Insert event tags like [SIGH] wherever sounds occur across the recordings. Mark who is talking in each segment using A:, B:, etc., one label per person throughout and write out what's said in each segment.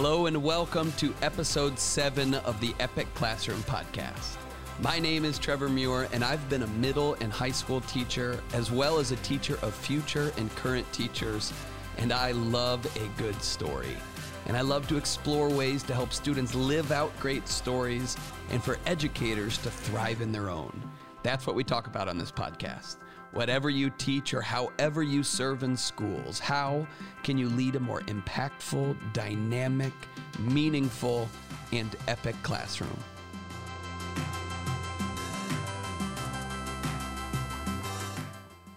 A: Hello and welcome to episode seven of the Epic Classroom Podcast. My name is Trevor Muir, and I've been a middle and high school teacher, as well as a teacher of future and current teachers, and I love a good story. And I love to explore ways to help students live out great stories and for educators to thrive in their own. That's what we talk about on this podcast. Whatever you teach or however you serve in schools, how can you lead a more impactful, dynamic, meaningful, and epic classroom?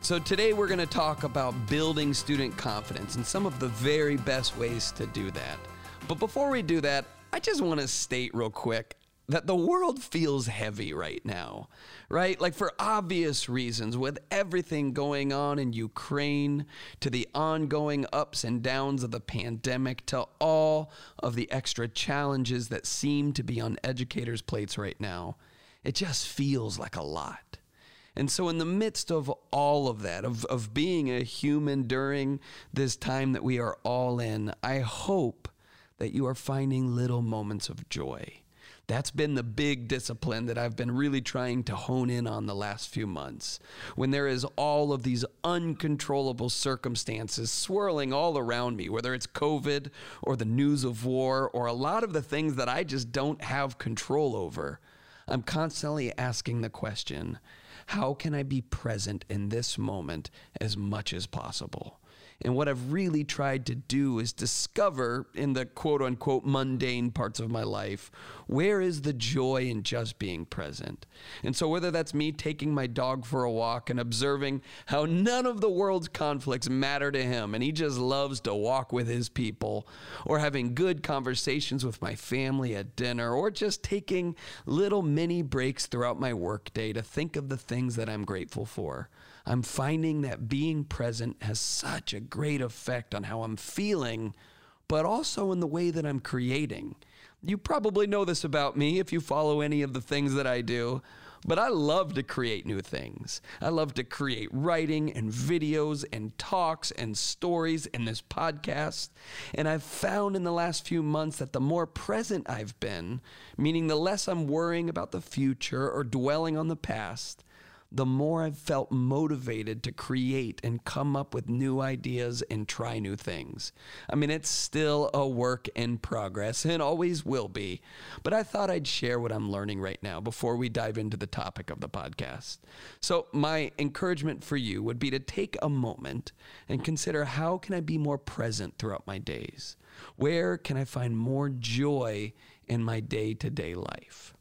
A: So, today we're going to talk about building student confidence and some of the very best ways to do that. But before we do that, I just want to state real quick that the world feels heavy right now, right? Like for obvious reasons, with everything going on in Ukraine, to the ongoing ups and downs of the pandemic, to all of the extra challenges that seem to be on educators' plates right now, it just feels like a lot. And so, in the midst of all of that, of, of being a human during this time that we are all in, I hope that you are finding little moments of joy. That's been the big discipline that I've been really trying to hone in on the last few months. When there is all of these uncontrollable circumstances swirling all around me, whether it's COVID or the news of war or a lot of the things that I just don't have control over, I'm constantly asking the question how can I be present in this moment as much as possible? And what I've really tried to do is discover in the quote unquote mundane parts of my life where is the joy in just being present. And so, whether that's me taking my dog for a walk and observing how none of the world's conflicts matter to him and he just loves to walk with his people, or having good conversations with my family at dinner, or just taking little mini breaks throughout my workday to think of the things that I'm grateful for. I'm finding that being present has such a great effect on how I'm feeling, but also in the way that I'm creating. You probably know this about me if you follow any of the things that I do, but I love to create new things. I love to create writing and videos and talks and stories in this podcast. And I've found in the last few months that the more present I've been, meaning the less I'm worrying about the future or dwelling on the past, the more I've felt motivated to create and come up with new ideas and try new things. I mean, it's still a work in progress and always will be, but I thought I'd share what I'm learning right now before we dive into the topic of the podcast. So, my encouragement for you would be to take a moment and consider how can I be more present throughout my days? Where can I find more joy in my day to day life?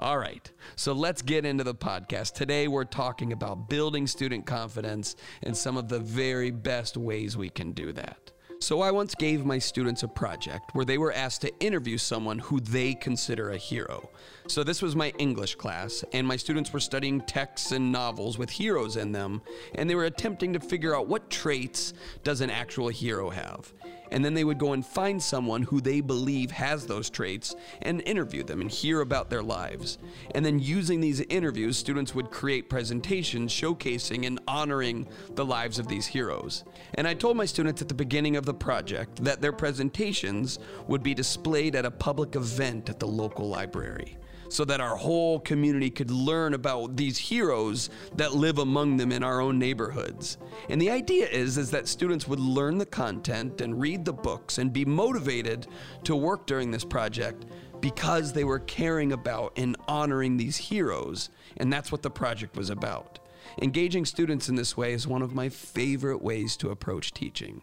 A: All right, so let's get into the podcast. Today, we're talking about building student confidence and some of the very best ways we can do that. So, I once gave my students a project where they were asked to interview someone who they consider a hero. So, this was my English class, and my students were studying texts and novels with heroes in them, and they were attempting to figure out what traits does an actual hero have and then they would go and find someone who they believe has those traits and interview them and hear about their lives. And then using these interviews, students would create presentations showcasing and honoring the lives of these heroes. And I told my students at the beginning of the project that their presentations would be displayed at a public event at the local library so that our whole community could learn about these heroes that live among them in our own neighborhoods. And the idea is is that students would learn the content and read the books and be motivated to work during this project because they were caring about and honoring these heroes. And that's what the project was about. Engaging students in this way is one of my favorite ways to approach teaching.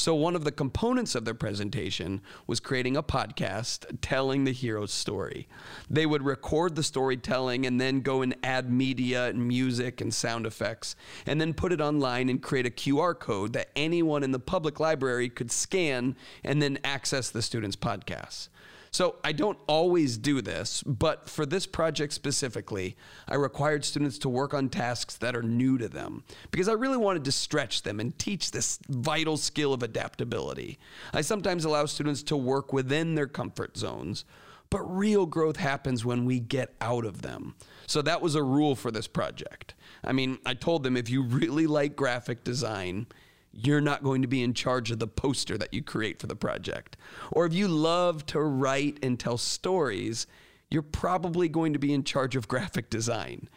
A: So, one of the components of their presentation was creating a podcast telling the hero's story. They would record the storytelling and then go and add media and music and sound effects, and then put it online and create a QR code that anyone in the public library could scan and then access the student's podcasts. So I don't always do this, but for this project specifically, I required students to work on tasks that are new to them because I really wanted to stretch them and teach this vital skill of adaptability. I sometimes allow students to work within their comfort zones, but real growth happens when we get out of them. So that was a rule for this project. I mean, I told them if you really like graphic design, you're not going to be in charge of the poster that you create for the project. Or if you love to write and tell stories, you're probably going to be in charge of graphic design.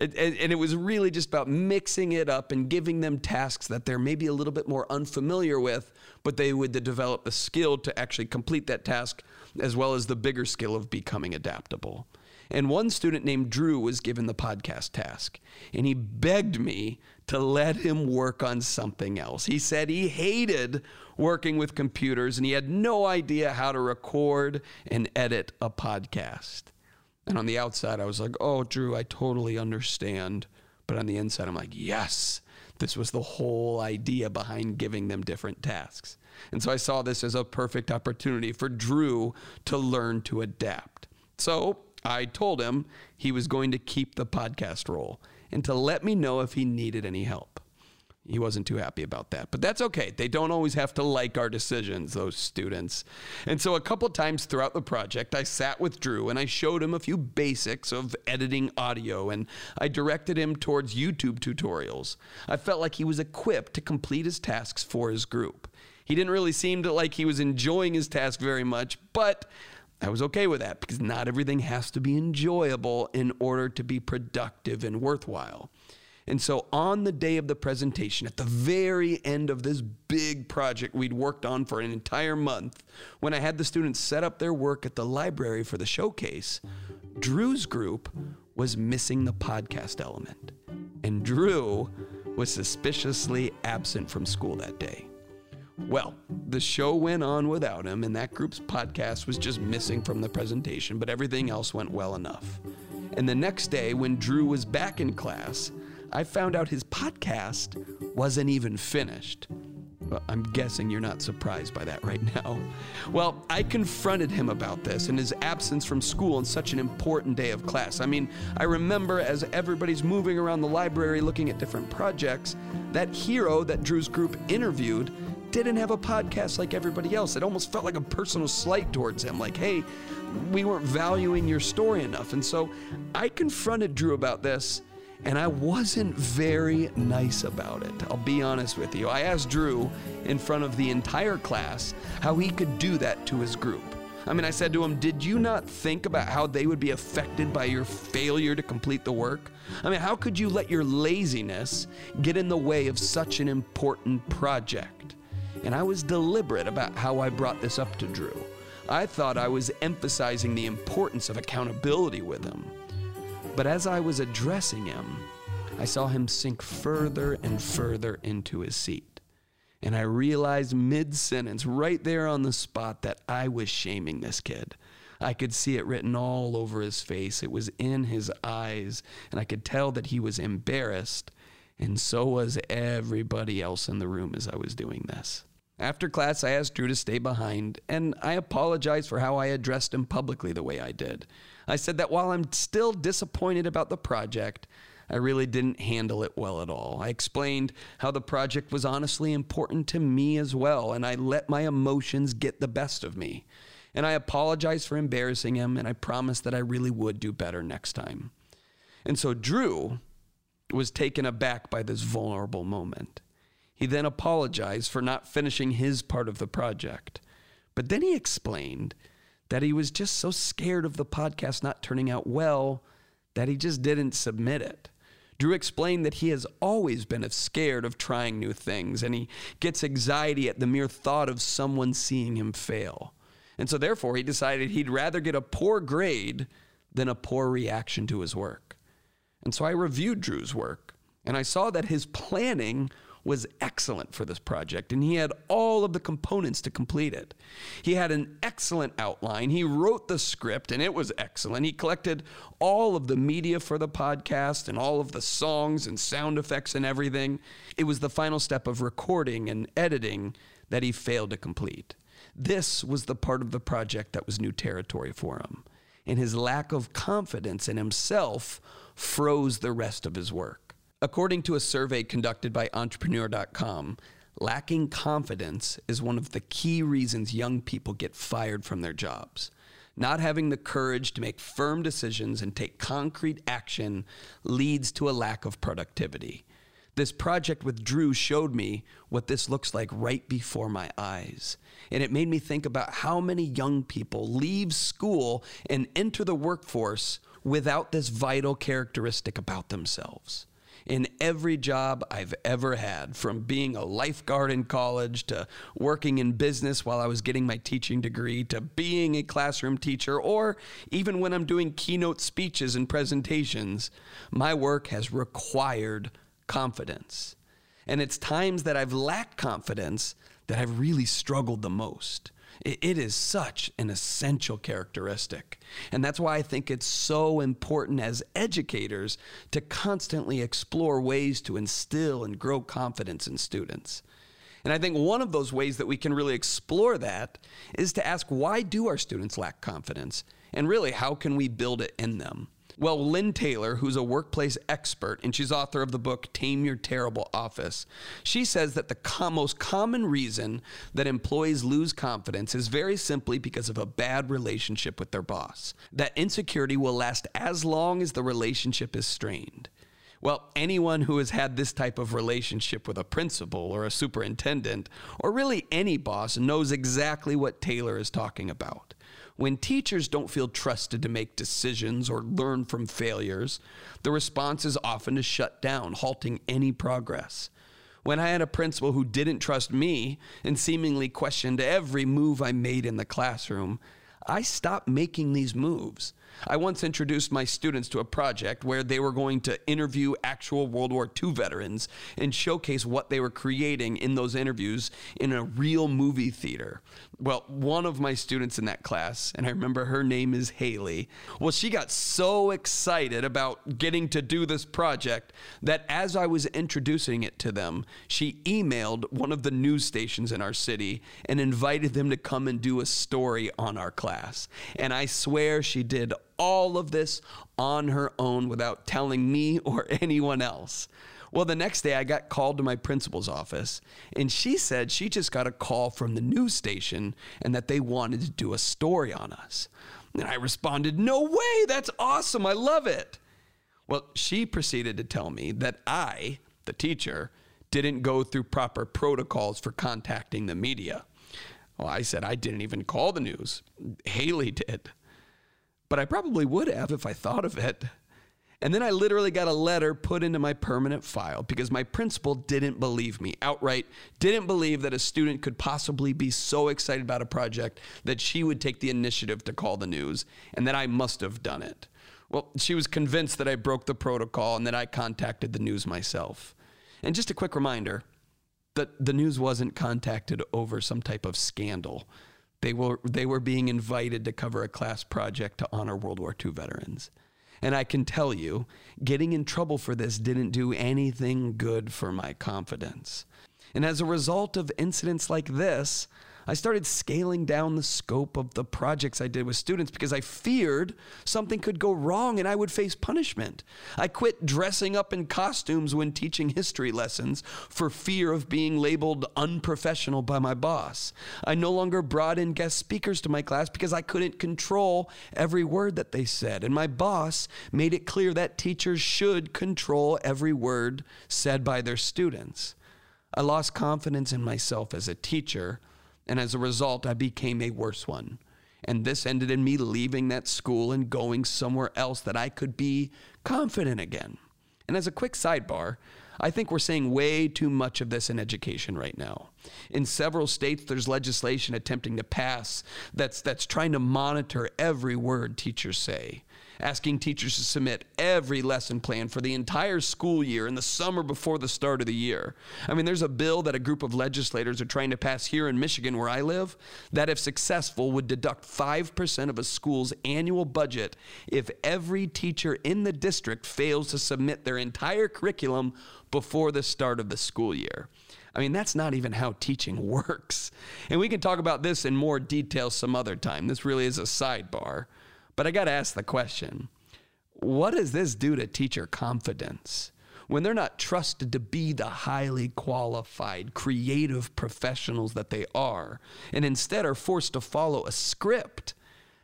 A: And, and, it was really just about mixing it up and giving them tasks that they're maybe a little bit more unfamiliar with, but they would develop the skill to actually complete that task, as well as the bigger skill of becoming adaptable. And one student named Drew was given the podcast task, and he begged me to let him work on something else. He said he hated working with computers and he had no idea how to record and edit a podcast. And on the outside, I was like, oh, Drew, I totally understand. But on the inside, I'm like, yes, this was the whole idea behind giving them different tasks. And so I saw this as a perfect opportunity for Drew to learn to adapt. So I told him he was going to keep the podcast role and to let me know if he needed any help. He wasn't too happy about that, but that's okay. They don't always have to like our decisions, those students. And so, a couple times throughout the project, I sat with Drew and I showed him a few basics of editing audio and I directed him towards YouTube tutorials. I felt like he was equipped to complete his tasks for his group. He didn't really seem to like he was enjoying his task very much, but I was okay with that because not everything has to be enjoyable in order to be productive and worthwhile. And so on the day of the presentation, at the very end of this big project we'd worked on for an entire month, when I had the students set up their work at the library for the showcase, Drew's group was missing the podcast element. And Drew was suspiciously absent from school that day. Well, the show went on without him, and that group's podcast was just missing from the presentation, but everything else went well enough. And the next day, when Drew was back in class, I found out his podcast wasn't even finished. Well, I'm guessing you're not surprised by that right now. Well, I confronted him about this and his absence from school on such an important day of class. I mean, I remember as everybody's moving around the library looking at different projects, that hero that Drew's group interviewed didn't have a podcast like everybody else. It almost felt like a personal slight towards him, like, hey, we weren't valuing your story enough. And so I confronted Drew about this, and I wasn't very nice about it. I'll be honest with you. I asked Drew in front of the entire class how he could do that to his group. I mean, I said to him, Did you not think about how they would be affected by your failure to complete the work? I mean, how could you let your laziness get in the way of such an important project? And I was deliberate about how I brought this up to Drew. I thought I was emphasizing the importance of accountability with him. But as I was addressing him, I saw him sink further and further into his seat. And I realized mid sentence, right there on the spot, that I was shaming this kid. I could see it written all over his face. It was in his eyes, and I could tell that he was embarrassed, and so was everybody else in the room as I was doing this. After class, I asked Drew to stay behind, and I apologized for how I addressed him publicly the way I did. I said that while I'm still disappointed about the project, I really didn't handle it well at all. I explained how the project was honestly important to me as well, and I let my emotions get the best of me. And I apologized for embarrassing him, and I promised that I really would do better next time. And so Drew was taken aback by this vulnerable moment. He then apologized for not finishing his part of the project. But then he explained that he was just so scared of the podcast not turning out well that he just didn't submit it. Drew explained that he has always been scared of trying new things and he gets anxiety at the mere thought of someone seeing him fail. And so, therefore, he decided he'd rather get a poor grade than a poor reaction to his work. And so I reviewed Drew's work and I saw that his planning was excellent for this project, and he had all of the components to complete it. He had an excellent outline. He wrote the script, and it was excellent. He collected all of the media for the podcast and all of the songs and sound effects and everything. It was the final step of recording and editing that he failed to complete. This was the part of the project that was new territory for him, and his lack of confidence in himself froze the rest of his work. According to a survey conducted by Entrepreneur.com, lacking confidence is one of the key reasons young people get fired from their jobs. Not having the courage to make firm decisions and take concrete action leads to a lack of productivity. This project with Drew showed me what this looks like right before my eyes. And it made me think about how many young people leave school and enter the workforce without this vital characteristic about themselves in every job I've ever had, from being a lifeguard in college to working in business while I was getting my teaching degree to being a classroom teacher, or even when I'm doing keynote speeches and presentations, my work has required confidence. And it's times that I've lacked confidence that I've really struggled the most. It is such an essential characteristic. And that's why I think it's so important as educators to constantly explore ways to instill and grow confidence in students. And I think one of those ways that we can really explore that is to ask why do our students lack confidence? And really, how can we build it in them? Well, Lynn Taylor, who's a workplace expert and she's author of the book Tame Your Terrible Office, she says that the com- most common reason that employees lose confidence is very simply because of a bad relationship with their boss. That insecurity will last as long as the relationship is strained. Well, anyone who has had this type of relationship with a principal or a superintendent, or really any boss, knows exactly what Taylor is talking about. When teachers don't feel trusted to make decisions or learn from failures, the response is often to shut down, halting any progress. When I had a principal who didn't trust me and seemingly questioned every move I made in the classroom, I stopped making these moves. I once introduced my students to a project where they were going to interview actual World War II veterans and showcase what they were creating in those interviews in a real movie theater. Well, one of my students in that class, and I remember her name is Haley, well, she got so excited about getting to do this project that as I was introducing it to them, she emailed one of the news stations in our city and invited them to come and do a story on our class. And I swear she did all of this on her own without telling me or [LAUGHS] anyone else. Well, the next day I got called to my principal's office, and she said she just got a call from the news station and that they wanted to do a story on us. And I responded, No way, that's awesome, I love it. Well, she proceeded to tell me that I, the teacher, didn't go through proper protocols for contacting the media. Well, I said I didn't even call the news. Haley did but I probably would have if I thought of it. And then I literally got a letter put into my permanent file because my principal didn't believe me outright, didn't believe that a student could possibly be so excited about a project that she would take the initiative to call the news and that I must have done it. Well, she was convinced that I broke the protocol and that I contacted the news myself. And just a quick reminder that the news wasn't contacted over some type of scandal. They were, they were being invited to cover a class project to honor World War II veterans. And I can tell you, getting in trouble for this didn't do anything good for my confidence. And as a result of incidents like this, I started scaling down the scope of the projects I did with students because I feared something could go wrong and I would face punishment. I quit dressing up in costumes when teaching history lessons for fear of being labeled unprofessional by my boss. I no longer brought in guest speakers to my class because I couldn't control every word that they said. And my boss made it clear that teachers should control every word said by their students. I lost confidence in myself as a teacher and as a result, I became a worse one. And this ended in me leaving that school and going somewhere else that I could be confident again. And as a quick sidebar, I think we're seeing way too much of this in education right now. In several states, there's legislation attempting to pass that's, that's trying to monitor every word teachers say asking teachers to submit every lesson plan for the entire school year in the summer before the start of the year. I mean, there's a bill that a group of legislators are trying to pass here in Michigan, where I live, that if successful would deduct 5% of a school's annual budget if every teacher in the district fails to submit their entire curriculum before the start of the school year. I mean, that's not even how teaching [LAUGHS] works. And we can talk about this in more detail some other time. This really is a sidebar. But I got to ask the question what does this do to teacher confidence? When they're not trusted to be the highly qualified, creative professionals that they are, and instead are forced to follow a script,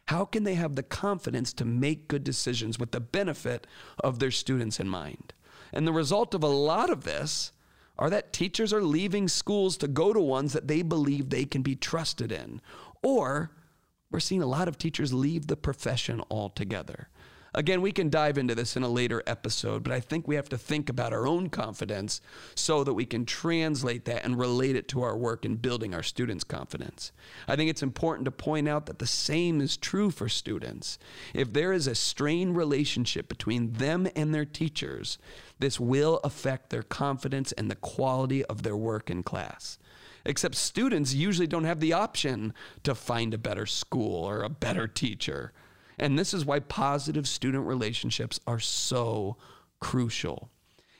A: how can they have the confidence to make good decisions with the benefit of their students in mind? And the result of a lot of this are that teachers are leaving schools to go to ones that they believe they can be trusted in. Or we're seeing a lot of teachers leave the profession altogether. Again, we can dive into this in a later episode, but I think we have to think about our own confidence so that we can translate that and relate it to our work in building our students' confidence. I think it's important to point out that the same is true for students. If there is a strained relationship between them and their teachers, this will affect their confidence and the quality of their work in class except students usually don't have the option to find a better school or a better teacher. And this is why positive student relationships are so crucial.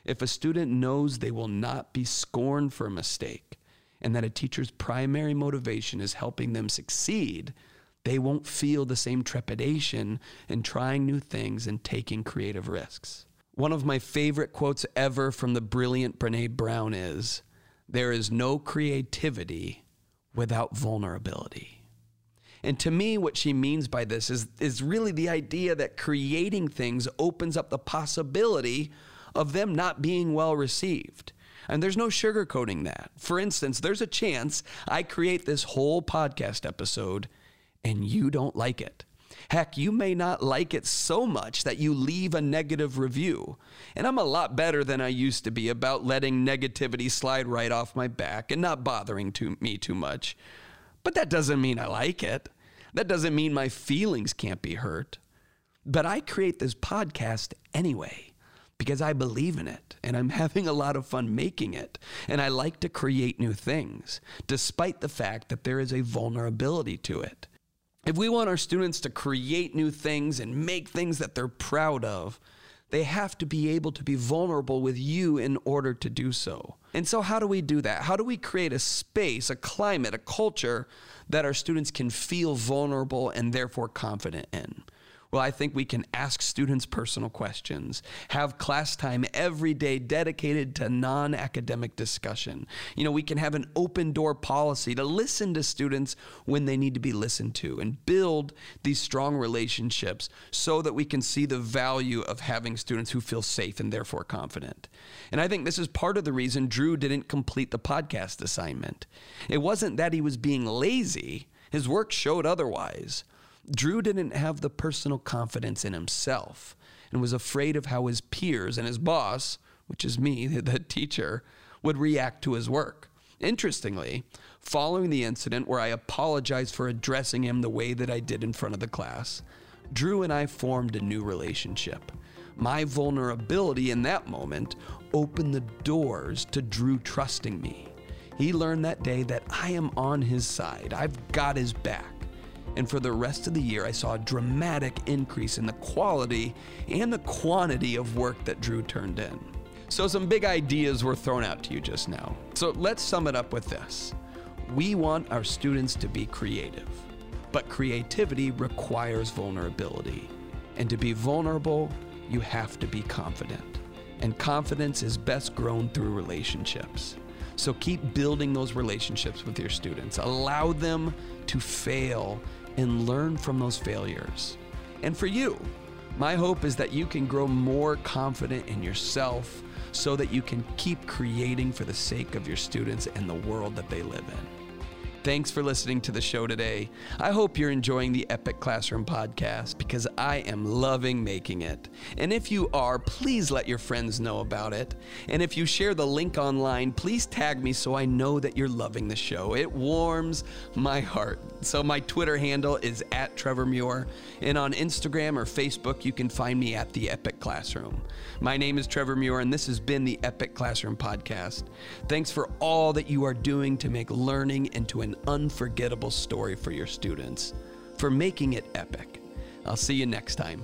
A: If a student knows they will not be scorned for a mistake and that a teacher's primary motivation is helping them succeed, they won't feel the same trepidation in trying new things and taking creative risks. One of my favorite quotes ever from the brilliant Brene Brown is There is no creativity without vulnerability. And to me, what she means by this is, is really the idea that creating things opens up the possibility of them not being well received. And there's no sugarcoating that. For instance, there's a chance I create this whole podcast episode and you don't like it. Heck, you may not like it so much that you leave a negative review. And I'm a lot better than I used to be about letting negativity slide right off my back and not bothering to me too much. But that doesn't mean I like it. That doesn't mean my feelings can't be hurt. But I create this podcast anyway because I believe in it and I'm [LAUGHS] having a lot of fun making it. And I like to create new things, despite the fact that there is a vulnerability to it. If we want our students to create new things and make things that they're proud of, they have to be able to be vulnerable with you in order to do so. And so, how do we do that? How do we create a space, a climate, a culture that our students can feel vulnerable and therefore confident in? Well, I think we can ask students personal questions, have class time every day dedicated to non academic discussion. You know, we can have an open door policy to listen to students when they need to be listened to and build these strong relationships so that we can see the value of having students who feel safe and therefore confident. And I think this is part of the reason Drew didn't complete the podcast assignment. It wasn't that he was being lazy, his work showed otherwise. Drew didn't have the personal confidence in himself and was afraid of how his peers and his boss, which is me, [LAUGHS] the teacher, would react to his work. Interestingly, following the incident where I apologized for addressing him the way that I did in front of the class, Drew and I formed a new relationship. My vulnerability in that moment opened the doors to Drew trusting me. He learned that day that I am on his side, I've got his back. And for the rest of the year, I saw a dramatic increase in the quality and the quantity of work that Drew turned in. So, some big ideas were thrown out to you just now. So, let's sum it up with this We want our students to be creative, but creativity requires vulnerability. And to be vulnerable, you have to be confident. And confidence is best grown through relationships. So keep building those relationships with your students. Allow them to fail and learn from those failures. And for you, my hope is that you can grow more confident in yourself so that you can keep creating for the sake of your students and the world that they live in. Thanks for listening to the show today. I hope you're enjoying the Epic Classroom podcast because I am loving making it. And if you are, please let your friends know about it. And if you share the link online, please tag me so I know that you're loving the show. It warms my heart. So my Twitter handle is at Trevor Muir, and on Instagram or Facebook, you can find me at the Epic Classroom. My name is Trevor Muir, and this has been the Epic Classroom podcast. Thanks for all that you are doing to make learning into unforgettable story for your students, for making it epic. I'll see you next time.